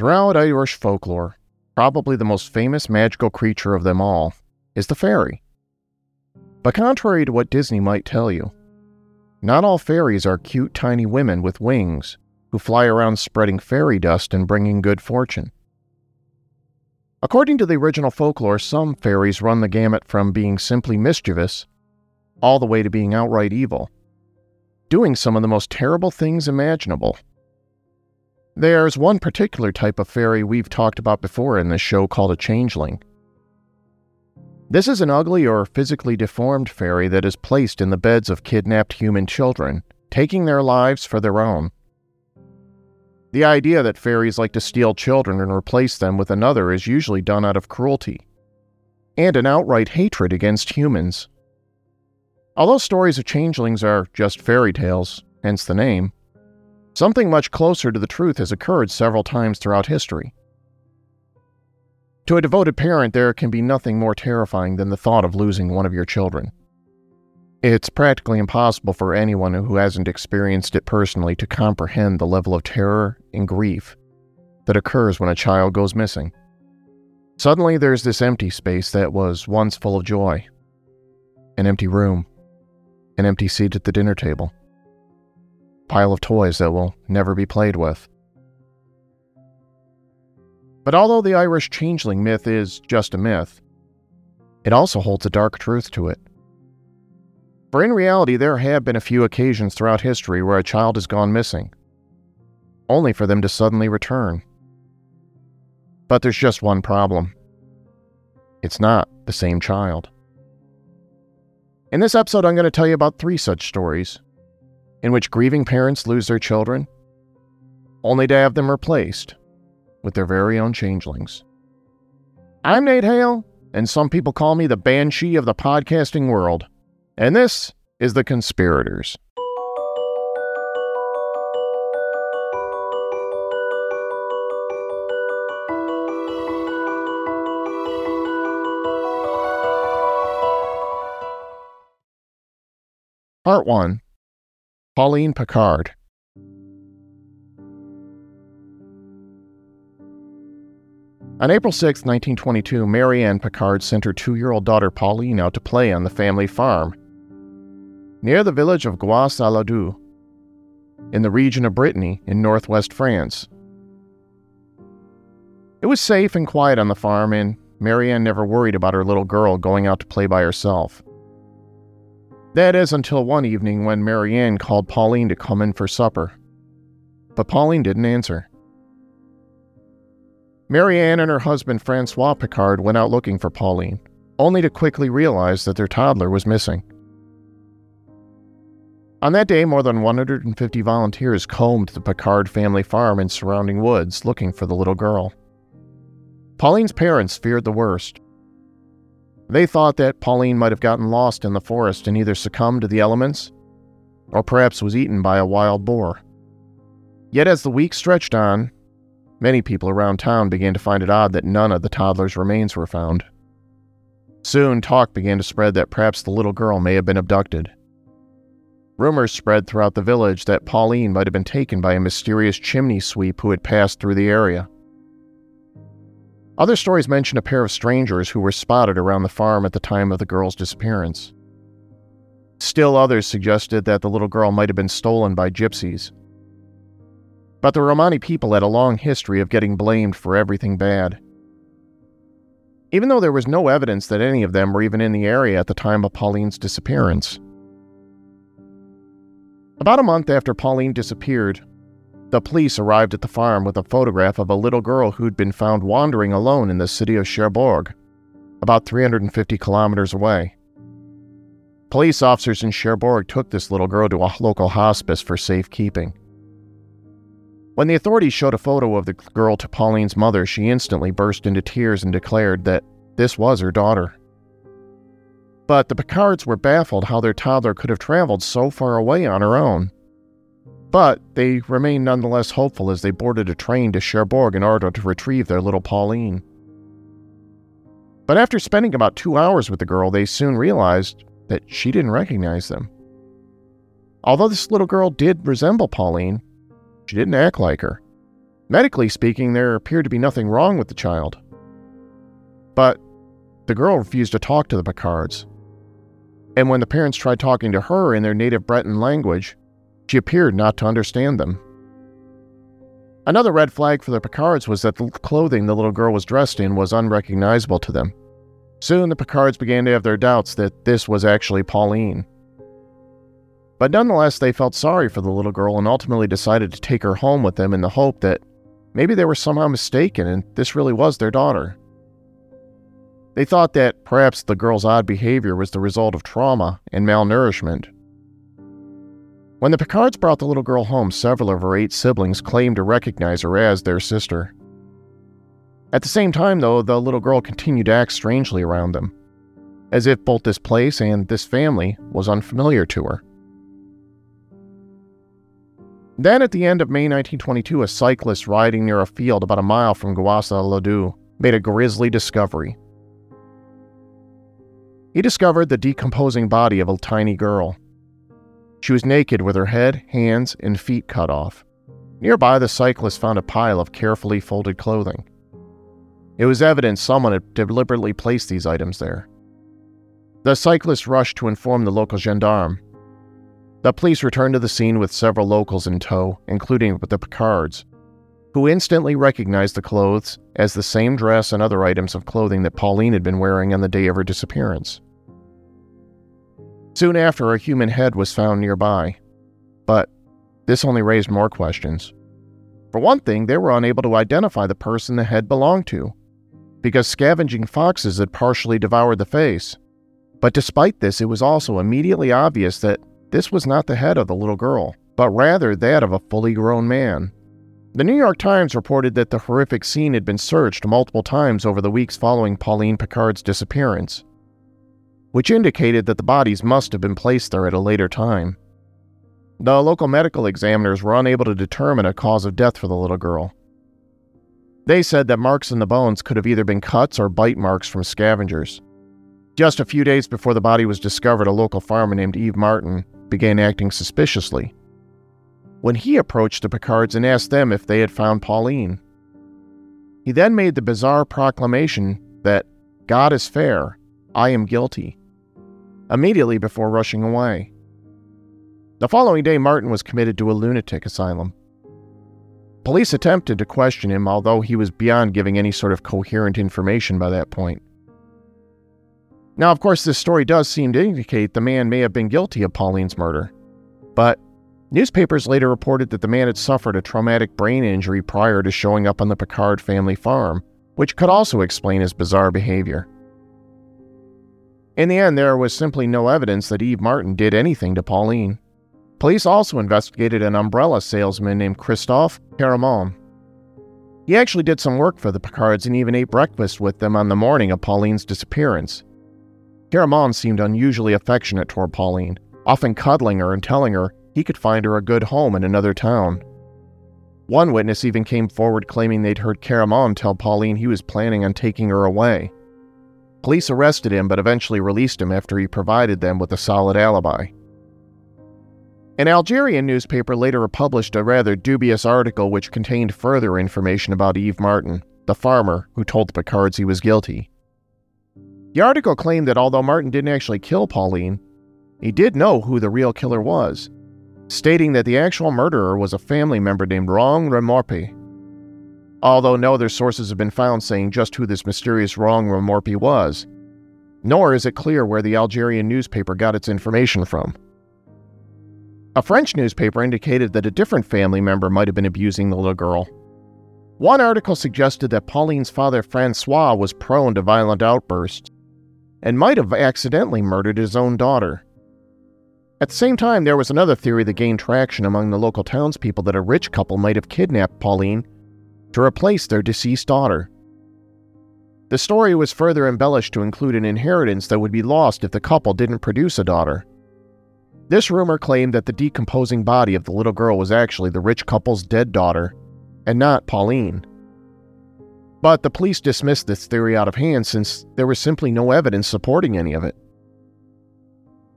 Throughout Irish folklore, probably the most famous magical creature of them all is the fairy. But contrary to what Disney might tell you, not all fairies are cute tiny women with wings who fly around spreading fairy dust and bringing good fortune. According to the original folklore, some fairies run the gamut from being simply mischievous all the way to being outright evil, doing some of the most terrible things imaginable. There's one particular type of fairy we've talked about before in this show called a changeling. This is an ugly or physically deformed fairy that is placed in the beds of kidnapped human children, taking their lives for their own. The idea that fairies like to steal children and replace them with another is usually done out of cruelty and an outright hatred against humans. Although stories of changelings are just fairy tales, hence the name, something much closer to the truth has occurred several times throughout history. To a devoted parent, there can be nothing more terrifying than the thought of losing one of your children. It's practically impossible for anyone who hasn't experienced it personally to comprehend the level of terror and grief that occurs when a child goes missing. Suddenly, there's this empty space that was once full of joy an empty room, an empty seat at the dinner table, pile of toys that will never be played with. But although the Irish changeling myth is just a myth, it also holds a dark truth to it. For in reality, there have been a few occasions throughout history where a child has gone missing, only for them to suddenly return. But there's just one problem it's not the same child. In this episode, I'm going to tell you about three such stories in which grieving parents lose their children, only to have them replaced with their very own changelings. I'm Nate Hale, and some people call me the banshee of the podcasting world. And this is The Conspirators. Part 1 Pauline Picard. On April 6, 1922, Marianne Picard sent her two year old daughter Pauline out to play on the family farm near the village of Ladue, in the region of Brittany in northwest France. It was safe and quiet on the farm, and Marianne never worried about her little girl going out to play by herself. That is until one evening when Marianne called Pauline to come in for supper. But Pauline didn't answer. Marianne and her husband Francois Picard went out looking for Pauline, only to quickly realize that their toddler was missing. On that day, more than 150 volunteers combed the Picard family farm and surrounding woods looking for the little girl. Pauline's parents feared the worst. They thought that Pauline might have gotten lost in the forest and either succumbed to the elements or perhaps was eaten by a wild boar. Yet as the weeks stretched on, many people around town began to find it odd that none of the toddler's remains were found. Soon, talk began to spread that perhaps the little girl may have been abducted. Rumors spread throughout the village that Pauline might have been taken by a mysterious chimney sweep who had passed through the area. Other stories mention a pair of strangers who were spotted around the farm at the time of the girl's disappearance. Still others suggested that the little girl might have been stolen by gypsies. But the Romani people had a long history of getting blamed for everything bad. Even though there was no evidence that any of them were even in the area at the time of Pauline's disappearance. About a month after Pauline disappeared, the police arrived at the farm with a photograph of a little girl who'd been found wandering alone in the city of Cherbourg, about 350 kilometers away. Police officers in Cherbourg took this little girl to a local hospice for safekeeping. When the authorities showed a photo of the girl to Pauline's mother, she instantly burst into tears and declared that this was her daughter. But the Picards were baffled how their toddler could have traveled so far away on her own. But they remained nonetheless hopeful as they boarded a train to Cherbourg in order to retrieve their little Pauline. But after spending about two hours with the girl, they soon realized that she didn't recognize them. Although this little girl did resemble Pauline, she didn't act like her. Medically speaking, there appeared to be nothing wrong with the child. But the girl refused to talk to the Picards. And when the parents tried talking to her in their native Breton language, she appeared not to understand them. Another red flag for the Picards was that the clothing the little girl was dressed in was unrecognizable to them. Soon the Picards began to have their doubts that this was actually Pauline. But nonetheless, they felt sorry for the little girl and ultimately decided to take her home with them in the hope that maybe they were somehow mistaken and this really was their daughter. They thought that perhaps the girl's odd behavior was the result of trauma and malnourishment. When the Picards brought the little girl home, several of her eight siblings claimed to recognize her as their sister. At the same time, though, the little girl continued to act strangely around them, as if both this place and this family was unfamiliar to her. Then, at the end of May 1922, a cyclist riding near a field about a mile from Gouassa-Ledoux made a grisly discovery. He discovered the decomposing body of a tiny girl. She was naked with her head, hands, and feet cut off. Nearby, the cyclist found a pile of carefully folded clothing. It was evident someone had deliberately placed these items there. The cyclist rushed to inform the local gendarme, the police returned to the scene with several locals in tow, including the Picards, who instantly recognized the clothes as the same dress and other items of clothing that Pauline had been wearing on the day of her disappearance. Soon after, a human head was found nearby, but this only raised more questions. For one thing, they were unable to identify the person the head belonged to, because scavenging foxes had partially devoured the face. But despite this, it was also immediately obvious that this was not the head of the little girl, but rather that of a fully grown man. The New York Times reported that the horrific scene had been searched multiple times over the weeks following Pauline Picard's disappearance, which indicated that the bodies must have been placed there at a later time. The local medical examiners were unable to determine a cause of death for the little girl. They said that marks in the bones could have either been cuts or bite marks from scavengers. Just a few days before the body was discovered, a local farmer named Yves Martin began acting suspiciously. When he approached the Picards and asked them if they had found Pauline, he then made the bizarre proclamation that God is fair, I am guilty, immediately before rushing away. The following day, Martin was committed to a lunatic asylum. Police attempted to question him, although he was beyond giving any sort of coherent information by that point. Now, of course, this story does seem to indicate the man may have been guilty of Pauline's murder, but newspapers later reported that the man had suffered a traumatic brain injury prior to showing up on the Picard family farm, which could also explain his bizarre behavior. In the end, there was simply no evidence that Yves Martin did anything to Pauline. Police also investigated an umbrella salesman named Christophe Caramon. He actually did some work for the Picards and even ate breakfast with them on the morning of Pauline's disappearance. Caramon seemed unusually affectionate toward Pauline, often cuddling her and telling her he could find her a good home in another town. One witness even came forward claiming they'd heard Caramon tell Pauline he was planning on taking her away. Police arrested him but eventually released him after he provided them with a solid alibi. An Algerian newspaper later published a rather dubious article which contained further information about Yves Martin, the farmer who told the Picards he was guilty. The article claimed that although Martin didn't actually kill Pauline, he did know who the real killer was, stating that the actual murderer was a family member named Rong Remorpi. Although no other sources have been found saying just who this mysterious Rong Remorpi was, nor is it clear where the Algerian newspaper got its information from. A French newspaper indicated that a different family member might have been abusing the little girl. One article suggested that Pauline's father Francois was prone to violent outbursts and might have accidentally murdered his own daughter, At the same time, there was another theory that gained traction among the local townspeople that a rich couple might have kidnapped Pauline to replace their deceased daughter. The story was further embellished to include an inheritance that would be lost if the couple didn't produce a daughter. This rumor claimed that the decomposing body of the little girl was actually the rich couple's dead daughter, and not Pauline. But the police dismissed this theory out of hand since there was simply no evidence supporting any of it.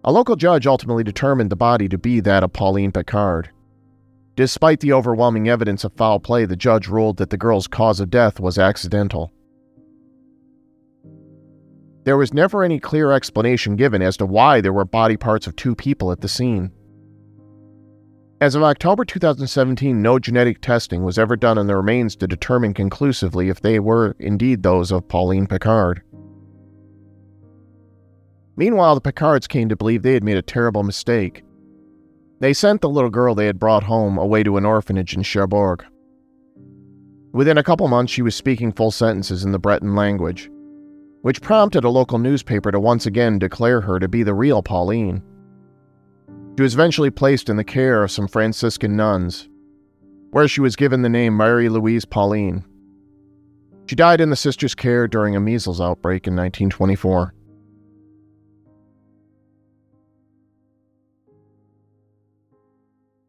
A local judge ultimately determined the body to be that of Pauline Picard. Despite the overwhelming evidence of foul play, the judge ruled that the girl's cause of death was accidental. There was never any clear explanation given as to why there were body parts of two people at the scene. As of October 2017, no genetic testing was ever done on the remains to determine conclusively if they were indeed those of Pauline Picard. Meanwhile, the Picards came to believe they had made a terrible mistake. They sent the little girl they had brought home away to an orphanage in Cherbourg. Within a couple months, she was speaking full sentences in the Breton language, which prompted a local newspaper to once again declare her to be the real Pauline. She was eventually placed in the care of some Franciscan nuns, where she was given the name Mary Louise Pauline. She died in the sisters' care during a measles outbreak in 1924.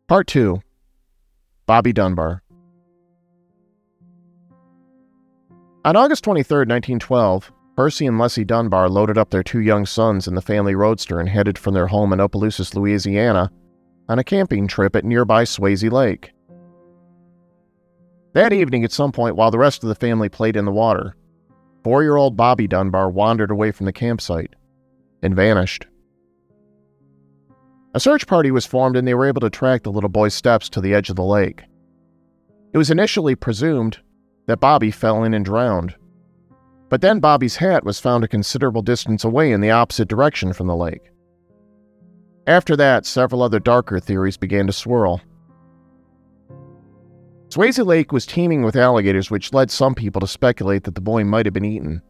Part 2 Bobby Dunbar. On August 23, 1912, Percy and Leslie Dunbar loaded up their two young sons in the family roadster and headed from their home in Opelousas, Louisiana, on a camping trip at nearby Swayze Lake. That evening, at some point while the rest of the family played in the water, four year old Bobby Dunbar wandered away from the campsite and vanished. A search party was formed and they were able to track the little boy's steps to the edge of the lake. It was initially presumed that Bobby fell in and drowned. But then Bobby's hat was found a considerable distance away in the opposite direction from the lake. After that, several other darker theories began to swirl. Swayze Lake was teeming with alligators, which led some people to speculate that the boy might have been eaten.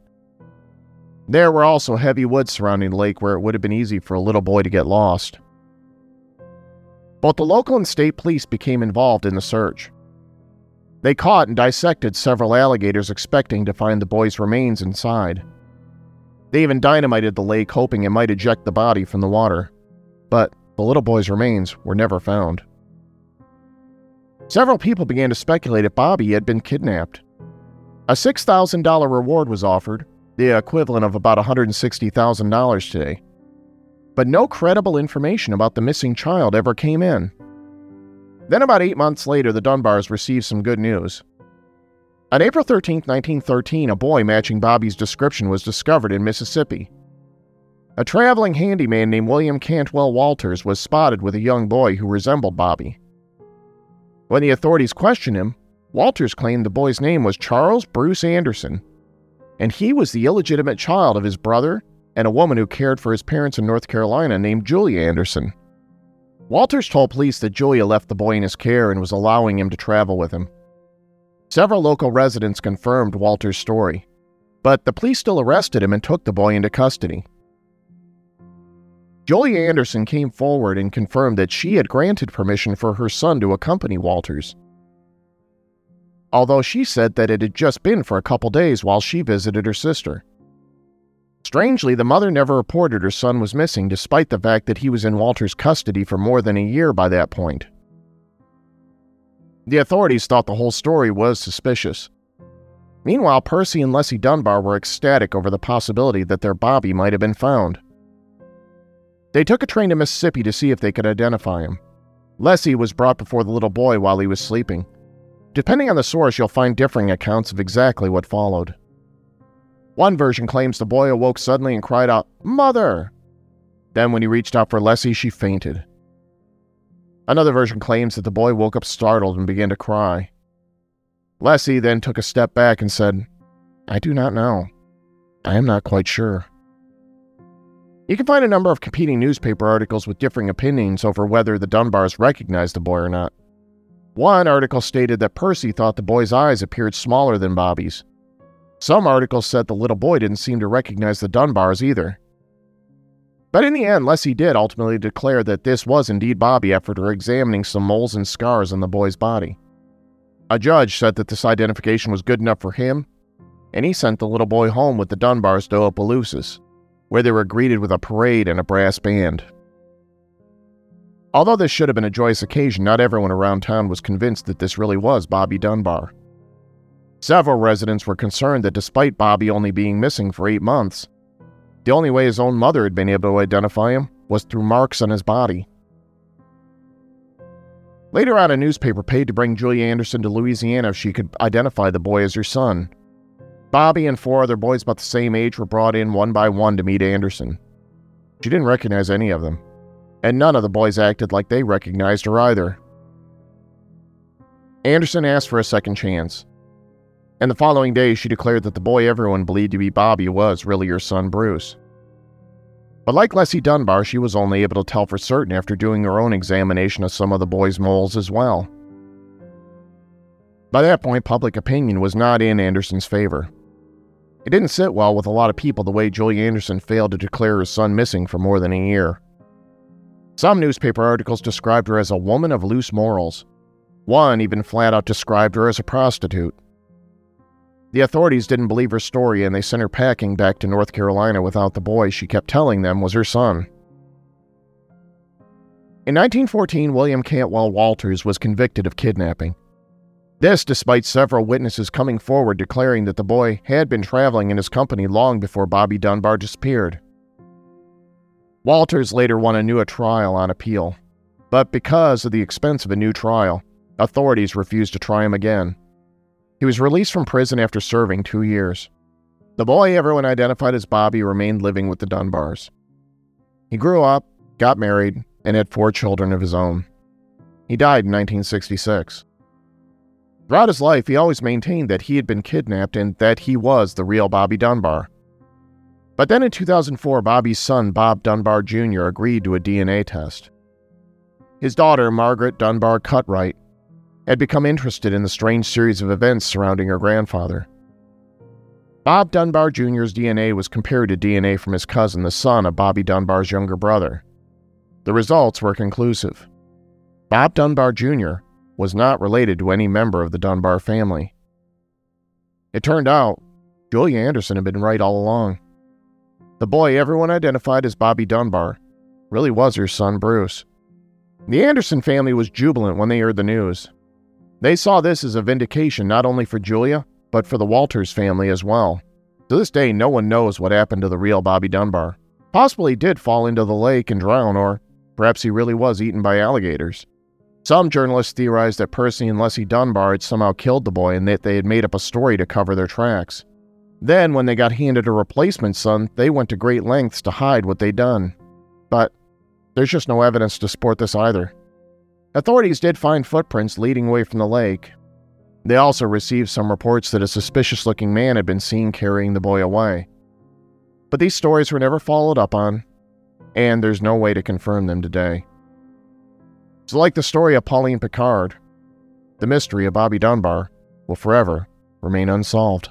There were also heavy woods surrounding the lake where it would have been easy for a little boy to get lost. Both the local and state police became involved in the search. They caught and dissected several alligators, expecting to find the boy's remains inside. They even dynamited the lake, hoping it might eject the body from the water. But the little boy's remains were never found. Several people began to speculate if Bobby had been kidnapped. A $6,000 reward was offered, the equivalent of about $160,000 today but no credible information about the missing child ever came in. Then, about eight months later, the Dunbars received some good news. On April 13, 1913, a boy matching Bobby's description was discovered in Mississippi. A traveling handyman named William Cantwell Walters was spotted with a young boy who resembled Bobby. When the authorities questioned him, Walters claimed the boy's name was Charles Bruce Anderson, and he was the illegitimate child of his brother and a woman who cared for his parents in North Carolina named Julia Anderson. Walters told police that Julia left the boy in his care and was allowing him to travel with him. Several local residents confirmed Walters' story, but the police still arrested him and took the boy into custody. Julia Anderson came forward and confirmed that she had granted permission for her son to accompany Walters. Although she said that it had just been for a couple days while she visited her sister. Strangely, the mother never reported her son was missing, despite the fact that he was in Walter's custody for more than a year by that point. The authorities thought the whole story was suspicious. Meanwhile, Percy and Leslie Dunbar were ecstatic over the possibility that their Bobby might have been found. They took a train to Mississippi to see if they could identify him. Leslie was brought before the little boy while he was sleeping. Depending on the source, you'll find differing accounts of exactly what followed. One version claims the boy awoke suddenly and cried out, Mother! Then, when he reached out for Leslie, she fainted. Another version claims that the boy woke up startled and began to cry. Leslie then took a step back and said, I do not know. I am not quite sure. You can find a number of competing newspaper articles with differing opinions over whether the Dunbars recognized the boy or not. One article stated that Percy thought the boy's eyes appeared smaller than Bobby's, some articles said the little boy didn't seem to recognize the Dunbars either. But in the end, Leslie did ultimately declare that this was indeed Bobby after examining some moles and scars on the boy's body. A judge said that this identification was good enough for him, and he sent the little boy home with the Dunbars to Opelousas, where they were greeted with a parade and a brass band. Although this should have been a joyous occasion, not everyone around town was convinced that this really was Bobby Dunbar. Several residents were concerned that despite Bobby only being missing for eight months, the only way his own mother had been able to identify him was through marks on his body. Later on, a newspaper paid to bring Julia Anderson to Louisiana if she could identify the boy as her son. Bobby and four other boys about the same age were brought in one by one to meet Anderson. She didn't recognize any of them, and none of the boys acted like they recognized her either. Anderson asked for a second chance, and the following day she declared that the boy everyone believed to be Bobby was really her son Bruce. But like Leslie Dunbar, she was only able to tell for certain after doing her own examination of some of the boy's moles as well. By that point, public opinion was not in Anderson's favor. It didn't sit well with a lot of people the way Julie Anderson failed to declare her son missing for more than a year. Some newspaper articles described her as a woman of loose morals. One even flat out described her as a prostitute. The authorities didn't believe her story and they sent her packing back to North Carolina without the boy she kept telling them was her son. In 1914, William Cantwell Walters was convicted of kidnapping. This, despite several witnesses coming forward declaring that the boy had been traveling in his company long before Bobby Dunbar disappeared. Walters later won a new trial on appeal, but because of the expense of a new trial, authorities refused to try him again. He was released from prison after serving two years. The boy everyone identified as Bobby remained living with the Dunbars. He grew up, got married, and had four children of his own. He died in 1966. Throughout his life, he always maintained that he had been kidnapped and that he was the real Bobby Dunbar. But then in 2004, Bobby's son, Bob Dunbar Jr., agreed to a DNA test. His daughter, Margaret Dunbar Cutright, had become interested in the strange series of events surrounding her grandfather. Bob Dunbar Jr.'s DNA was compared to DNA from his cousin, the son of Bobby Dunbar's younger brother. The results were conclusive. Bob Dunbar Jr was not related to any member of the Dunbar family. It turned out Julia Anderson had been right all along. The boy everyone identified as Bobby Dunbar really was her son Bruce. The Anderson family was jubilant when they heard the news. They saw this as a vindication not only for Julia, but for the Walters family as well. To this day, no one knows what happened to the real Bobby Dunbar. Possibly he did fall into the lake and drown, or perhaps he really was eaten by alligators. Some journalists theorized that Percy and Leslie Dunbar had somehow killed the boy and that they had made up a story to cover their tracks. Then, when they got handed a replacement son, they went to great lengths to hide what they'd done. But there's just no evidence to support this either. Authorities did find footprints leading away from the lake. They also received some reports that a suspicious looking man had been seen carrying the boy away. But these stories were never followed up on, and there's no way to confirm them today. So, like the story of Pauline Picard, the mystery of Bobby Dunbar will forever remain unsolved.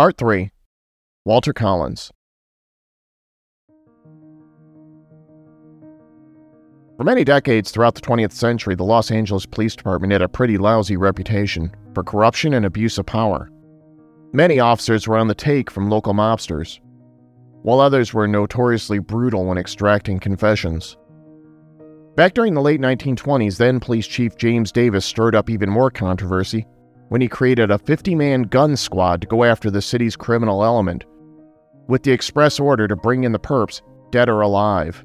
Part 3 Walter Collins. For many decades throughout the 20th century, the Los Angeles Police Department had a pretty lousy reputation. for corruption and abuse of power. Many officers were on the take from local mobsters, while others were notoriously brutal when extracting confessions. Back during the late 1920s, then Police Chief James Davis stirred up even more controversy when he created a 50 man gun squad to go after the city's criminal element, with the express order to bring in the perps, dead or alive.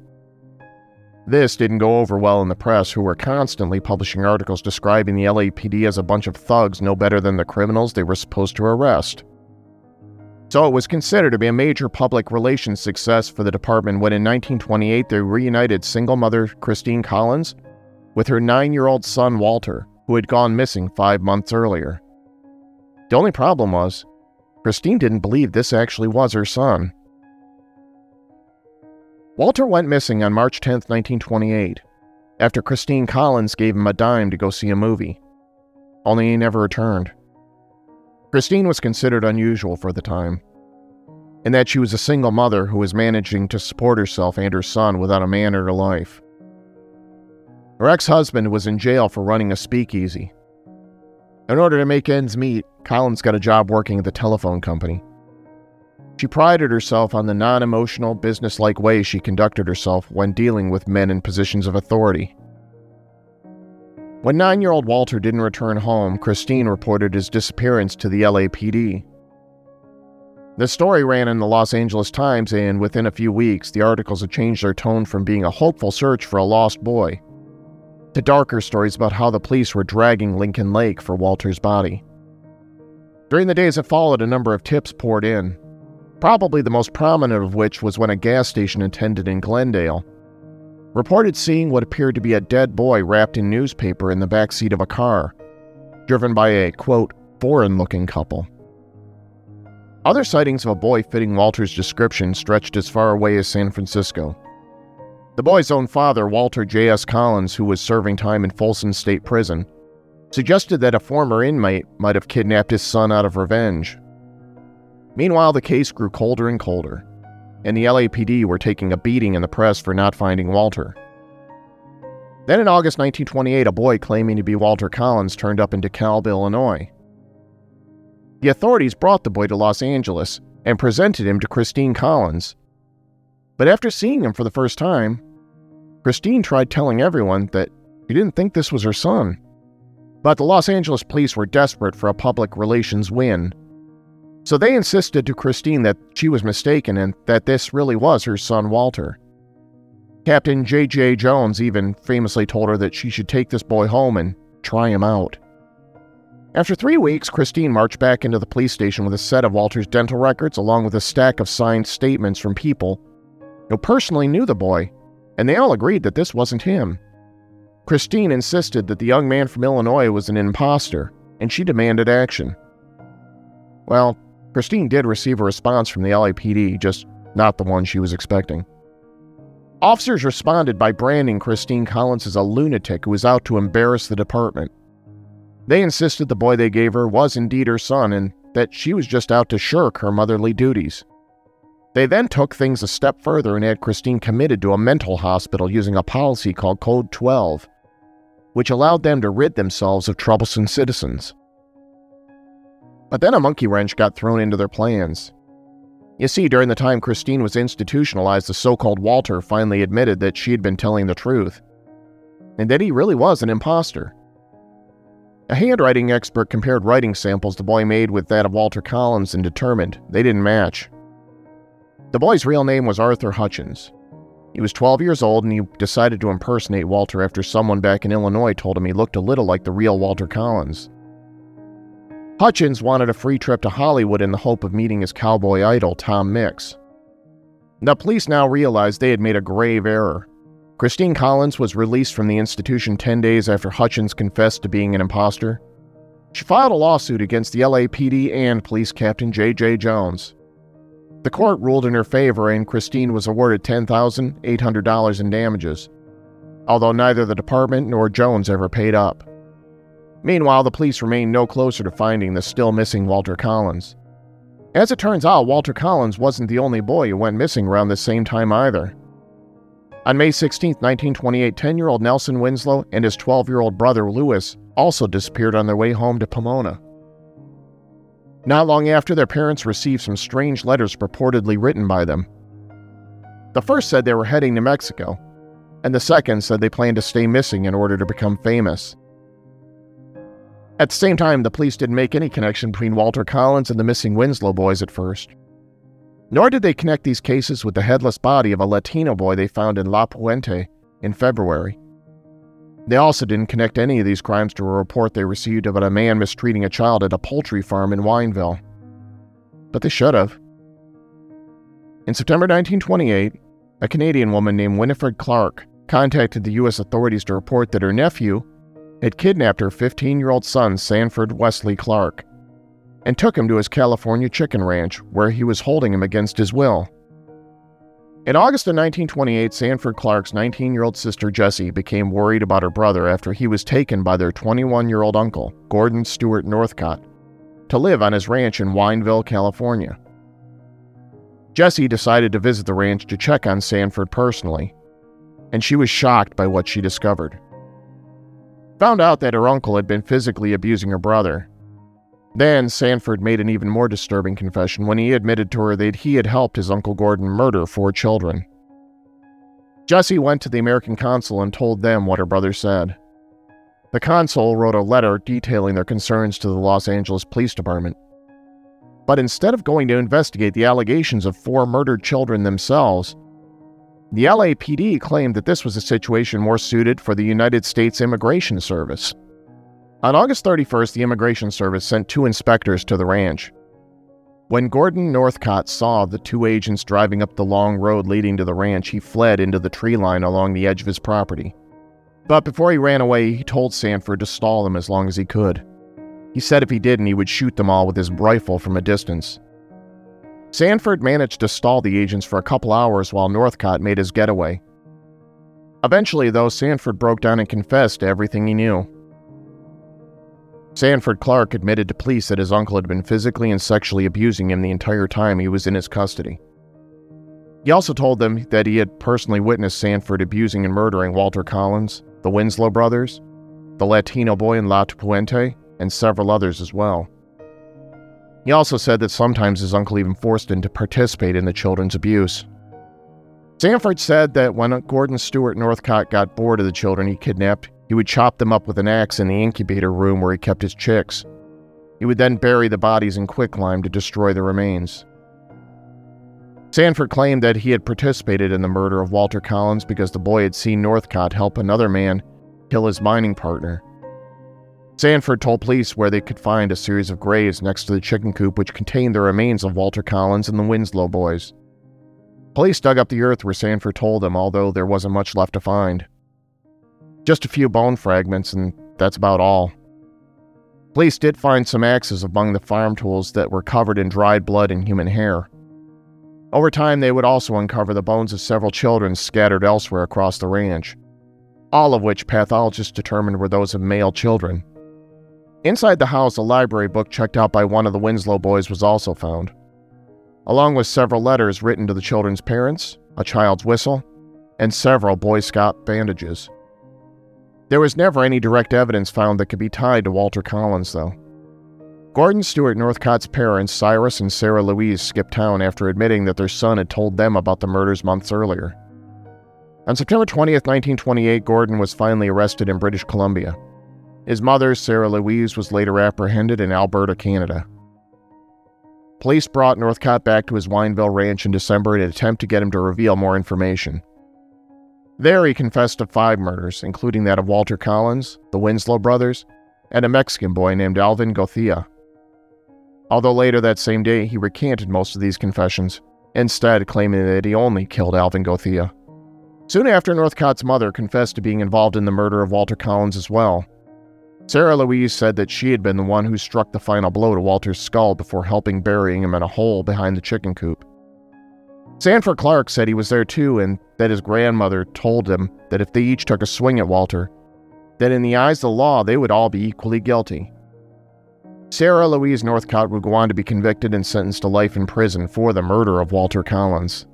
This didn't go over well in the press, who were constantly publishing articles describing the LAPD as a bunch of thugs no better than the criminals they were supposed to arrest. So it was considered to be a major public relations success for the department when in 1928 they reunited single mother Christine Collins with her nine year old son Walter, who had gone missing five months earlier. The only problem was, Christine didn't believe this actually was her son. Walter went missing on March 10, 1928, after Christine Collins gave him a dime to go see a movie. Only he never returned. Christine was considered unusual for the time, in that she was a single mother who was managing to support herself and her son without a man in her life. Her ex husband was in jail for running a speakeasy. In order to make ends meet, Collins got a job working at the telephone company. She prided herself on the non emotional, business-like way she conducted herself when dealing with men in positions of authority. When nine year old Walter didn't return home, Christine reported his disappearance to the LAPD. The story ran in the Los Angeles Times, and within a few weeks, the articles had changed their tone from being a hopeful search for a lost boy to darker stories about how the police were dragging Lincoln Lake for Walter's body. During the days that followed, a number of tips poured in, probably the most prominent of which was when a gas station attendant in Glendale reported seeing what appeared to be a dead boy wrapped in newspaper in the back seat of a car, driven by a, quote, foreign looking couple. Other sightings of a boy fitting Walter's description stretched as far away as San Francisco. The boy's own father, Walter J.S. Collins, who was serving time in Folsom State Prison, suggested that a former inmate might have kidnapped his son out of revenge Meanwhile, the case grew colder and colder, and the LAPD were taking a beating in the press for not finding Walter. Then in August 1928, a boy claiming to be Walter Collins turned up in DeKalb, Illinois. The authorities brought the boy to Los Angeles and presented him to Christine Collins. But after seeing him for the first time, Christine tried telling everyone that she didn't think this was her son. But the Los Angeles police were desperate for a public relations win so they insisted to Christine that she was mistaken and that this really was her son Walter. Captain J.J. Jones even famously told her that she should take this boy home and try him out. After three weeks, Christine marched back into the police station with a set of Walter's dental records along with a stack of signed statements from people who personally knew the boy, and they all agreed that this wasn't him. Christine insisted that the young man from Illinois was an impostor, and she demanded action. Well, Christine did receive a response from the LAPD, just not the one she was expecting. Officers responded by branding Christine Collins as a lunatic who was out to embarrass the department. They insisted the boy they gave her was indeed her son and that she was just out to shirk her motherly duties. They then took things a step further and had Christine committed to a mental hospital using a policy called Code 12, which allowed them to rid themselves of troublesome citizens. But then a monkey wrench got thrown into their plans. You see, during the time Christine was institutionalized, the so called Walter finally admitted that she had been telling the truth, and that he really was an impostor. A handwriting expert compared writing samples the boy made with that of Walter Collins and determined they didn't match. The boy's real name was Arthur Hutchins. He was 12 years old and he decided to impersonate Walter after someone back in Illinois told him he looked a little like the real Walter Collins. Hutchins wanted a free trip to Hollywood in the hope of meeting his cowboy idol, Tom Mix. The police now realized they had made a grave error. Christine Collins was released from the institution 10 days after Hutchins confessed to being an impostor. She filed a lawsuit against the LAPD and police captain J.J. Jones. The court ruled in her favor and Christine was awarded $10,800 in damages, although neither the department nor Jones ever paid up. Meanwhile, the police remained no closer to finding the still missing Walter Collins. As it turns out, Walter Collins wasn't the only boy who went missing around the same time either. On May 16, 1928, 10 year old Nelson Winslow and his 12 year old brother Lewis also disappeared on their way home to Pomona. Not long after, their parents received some strange letters purportedly written by them. The first said they were heading to Mexico, and the second said they planned to stay missing in order to become famous. At the same time, the police didn't make any connection between Walter Collins and the missing Winslow boys at first. Nor did they connect these cases with the headless body of a Latino boy they found in La Puente in February. They also didn't connect any of these crimes to a report they received about a man mistreating a child at a poultry farm in Wineville. But they should have. In September 1928, a Canadian woman named Winifred Clark contacted the U.S. authorities to report that her nephew had kidnapped her 15 year old son, Sanford Wesley Clark, and took him to his California chicken ranch, where he was holding him against his will. In August of 1928, Sanford Clark's 19 year old sister Jessie became worried about her brother after he was taken by their 21 year old uncle, Gordon Stewart Northcott, to live on his ranch in Wineville, California. Jessie decided to visit the ranch to check on Sanford personally, and she was shocked by what she discovered. Found out that her uncle had been physically abusing her brother then Sanford made an even more disturbing confession when he admitted to her that he had helped his Uncle Gordon murder four children. Jessie went to the American consul and told them what her brother said. The consul wrote a letter detailing their concerns to the Los Angeles Police Department. But instead of going to investigate the allegations of four murdered children themselves, the LAPD claimed that this was a situation more suited for the United States Immigration Service. On August 31st, the Immigration Service sent two inspectors to the ranch. When Gordon Northcott saw the two agents driving up the long road leading to the ranch, he fled into the tree line along the edge of his property. But before he ran away, he told Sanford to stall them as long as he could. He said if he didn't, he would shoot them all with his rifle from a distance. Sanford managed to stall the agents for a couple hours while Northcott made his getaway. Eventually, though, Sanford broke down and confessed to everything he knew. Sanford Clark admitted to police that his uncle had been physically and sexually abusing him the entire time he was in his custody. He also told them that he had personally witnessed Sanford abusing and murdering Walter Collins, the Winslow brothers, the Latino boy in La Puente, and several others as well. He also said that sometimes his uncle even forced him to participate in the children's abuse. Sanford said that when Gordon Stewart Northcott got bored of the children he kidnapped, he would chop them up with an axe in the incubator room where he kept his chicks. He would then bury the bodies in quicklime to destroy the remains. Sanford claimed that he had participated in the murder of Walter Collins because the boy had seen Northcott help another man kill his mining partner. Sanford told police where they could find a series of graves next to the chicken coop which contained the remains of Walter Collins and the Winslow boys. Police dug up the earth where Sanford told them, although there wasn't much left to find. Just a few bone fragments, and that's about all. Police did find some axes among the farm tools that were covered in dried blood and human hair. Over time, they would also uncover the bones of several children scattered elsewhere across the ranch, all of which pathologists determined were those of male children. Inside the house, a library book checked out by one of the Winslow boys was also found, along with several letters written to the children's parents, a child's whistle, and several Boy Scout bandages. There was never any direct evidence found that could be tied to Walter Collins, though. Gordon Stewart Northcott's parents, Cyrus and Sarah Louise, skipped town after admitting that their son had told them about the murders months earlier. On September 20th, 1928, Gordon was finally arrested in British Columbia. His mother, Sarah Louise, was later apprehended in Alberta, Canada. Police brought Northcott back to his Wineville ranch in December in an attempt to get him to reveal more information. There, he confessed to five murders, including that of Walter Collins, the Winslow brothers, and a Mexican boy named Alvin Gothea. Although later that same day he recanted most of these confessions, instead claiming that he only killed Alvin Gothea. Soon after, Northcott's mother confessed to being involved in the murder of Walter Collins as well. Sarah Louise said that she had been the one who struck the final blow to Walter's skull before helping burying him in a hole behind the chicken coop. Sanford Clark said he was there too and that his grandmother told him that if they each took a swing at Walter, that in the eyes of the law they would all be equally guilty. Sarah Louise Northcott would go on to be convicted and sentenced to life in prison for the murder of Walter Collins.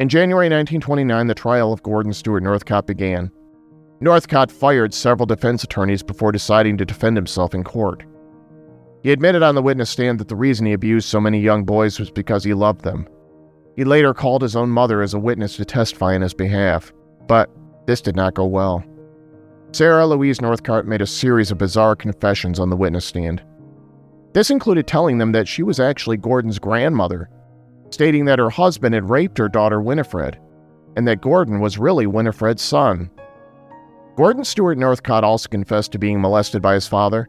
In January 1929, the trial of Gordon Stewart Northcott began. Northcott fired several defense attorneys before deciding to defend himself in court. He admitted on the witness stand that the reason he abused so many young boys was because he loved them. He later called his own mother as a witness to testify in his behalf, but this did not go well. Sarah Louise Northcott made a series of bizarre confessions on the witness stand. This included telling them that she was actually Gordon's grandmother, stating that her husband had raped her daughter Winifred, and that Gordon was really Winifred's son. Gordon Stewart Northcott also confessed to being molested by his father,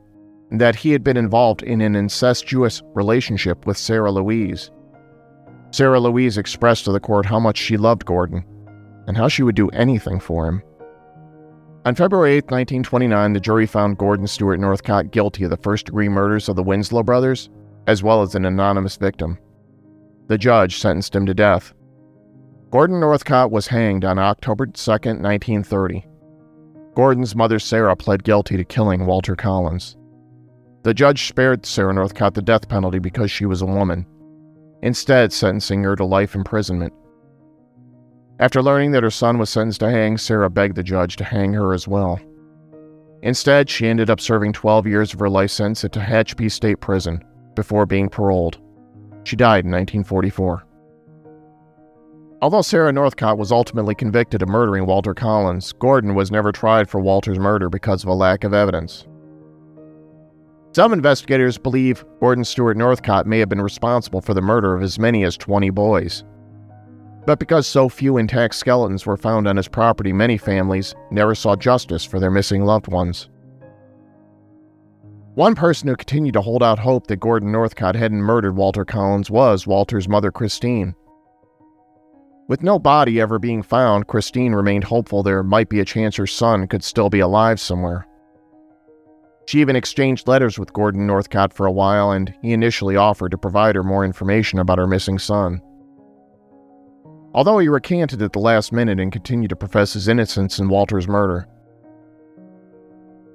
that he had been involved in an incestuous relationship with Sarah Louise. Sarah Louise expressed to the court how much she loved Gordon and how she would do anything for him. On February 8, 1929, the jury found Gordon Stewart Northcott guilty of the first degree murders of the Winslow brothers, as well as an anonymous victim. The judge sentenced him to death. Gordon Northcott was hanged on October 2, 1930. Gordon's mother, Sarah, pled guilty to killing Walter Collins. The judge spared Sarah Northcott the death penalty because she was a woman, instead, sentencing her to life imprisonment. After learning that her son was sentenced to hang, Sarah begged the judge to hang her as well. Instead, she ended up serving 12 years of her life sentence at Tehachapi State Prison before being paroled. She died in 1944. Although Sarah Northcott was ultimately convicted of murdering Walter Collins, Gordon was never tried for Walter's murder because of a lack of evidence. Some investigators believe Gordon Stewart Northcott may have been responsible for the murder of as many as 20 boys. But because so few intact skeletons were found on his property, many families never saw justice for their missing loved ones. One person who continued to hold out hope that Gordon Northcott hadn't murdered Walter Collins was Walter's mother, Christine. With no body ever being found, Christine remained hopeful there might be a chance her son could still be alive somewhere. She even exchanged letters with Gordon Northcott for a while, and he initially offered to provide her more information about her missing son. Although he recanted at the last minute and continued to profess his innocence in Walter's murder,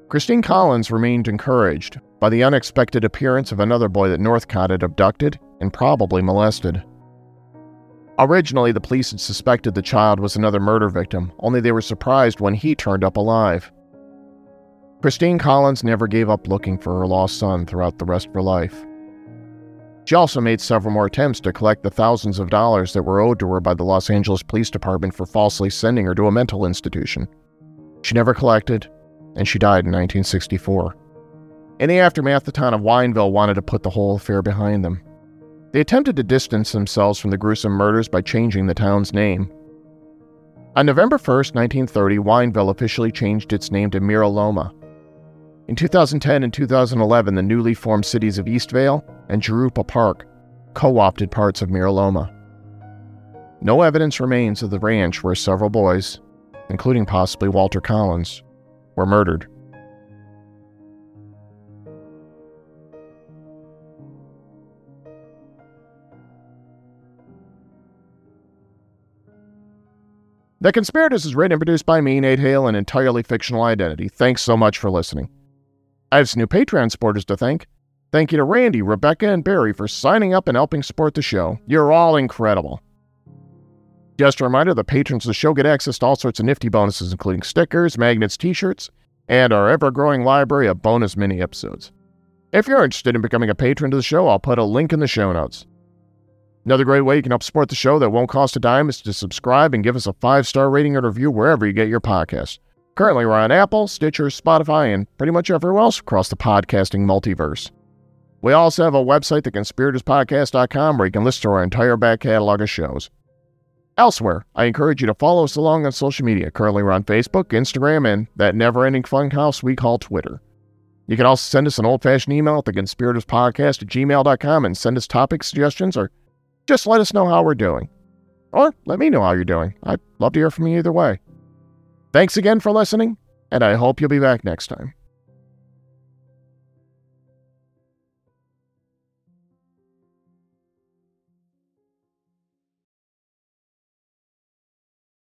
Christine Collins remained encouraged by the unexpected appearance of another boy that Northcott had abducted and probably molested. Originally, the police had suspected the child was another murder victim, only they were surprised when he turned up alive. Christine Collins never gave up looking for her lost son throughout the rest of her life. She also made several more attempts to collect the thousands of dollars that were owed to her by the Los Angeles Police Department for falsely sending her to a mental institution. She never collected, and she died in 1964. In the aftermath, the town of Wineville wanted to put the whole affair behind them. They attempted to distance themselves from the gruesome murders by changing the town's name. On November 1, 1930, Wineville officially changed its name to Mira Loma. In 2010 and 2011, the newly formed cities of Eastvale and Jurupa Park co opted parts of Miraloma. No evidence remains of the ranch where several boys, including possibly Walter Collins, were murdered. The Conspirators is written and produced by me, Nate Hale, an entirely fictional identity. Thanks so much for listening. I have some new Patreon supporters to thank. Thank you to Randy, Rebecca, and Barry for signing up and helping support the show. You're all incredible. Just a reminder the patrons of the show get access to all sorts of nifty bonuses, including stickers, magnets, t shirts, and our ever growing library of bonus mini episodes. If you're interested in becoming a patron to the show, I'll put a link in the show notes. Another great way you can help support the show that won't cost a dime is to subscribe and give us a five star rating and review wherever you get your podcasts. Currently, we're on Apple, Stitcher, Spotify, and pretty much everywhere else across the podcasting multiverse. We also have a website, theconspiratorspodcast.com, where you can listen to our entire back catalog of shows. Elsewhere, I encourage you to follow us along on social media. Currently, we're on Facebook, Instagram, and that never ending funhouse we call Twitter. You can also send us an old fashioned email at theconspiratorspodcast at gmail.com and send us topic suggestions or just let us know how we're doing. Or let me know how you're doing. I'd love to hear from you either way. Thanks again for listening, and I hope you'll be back next time.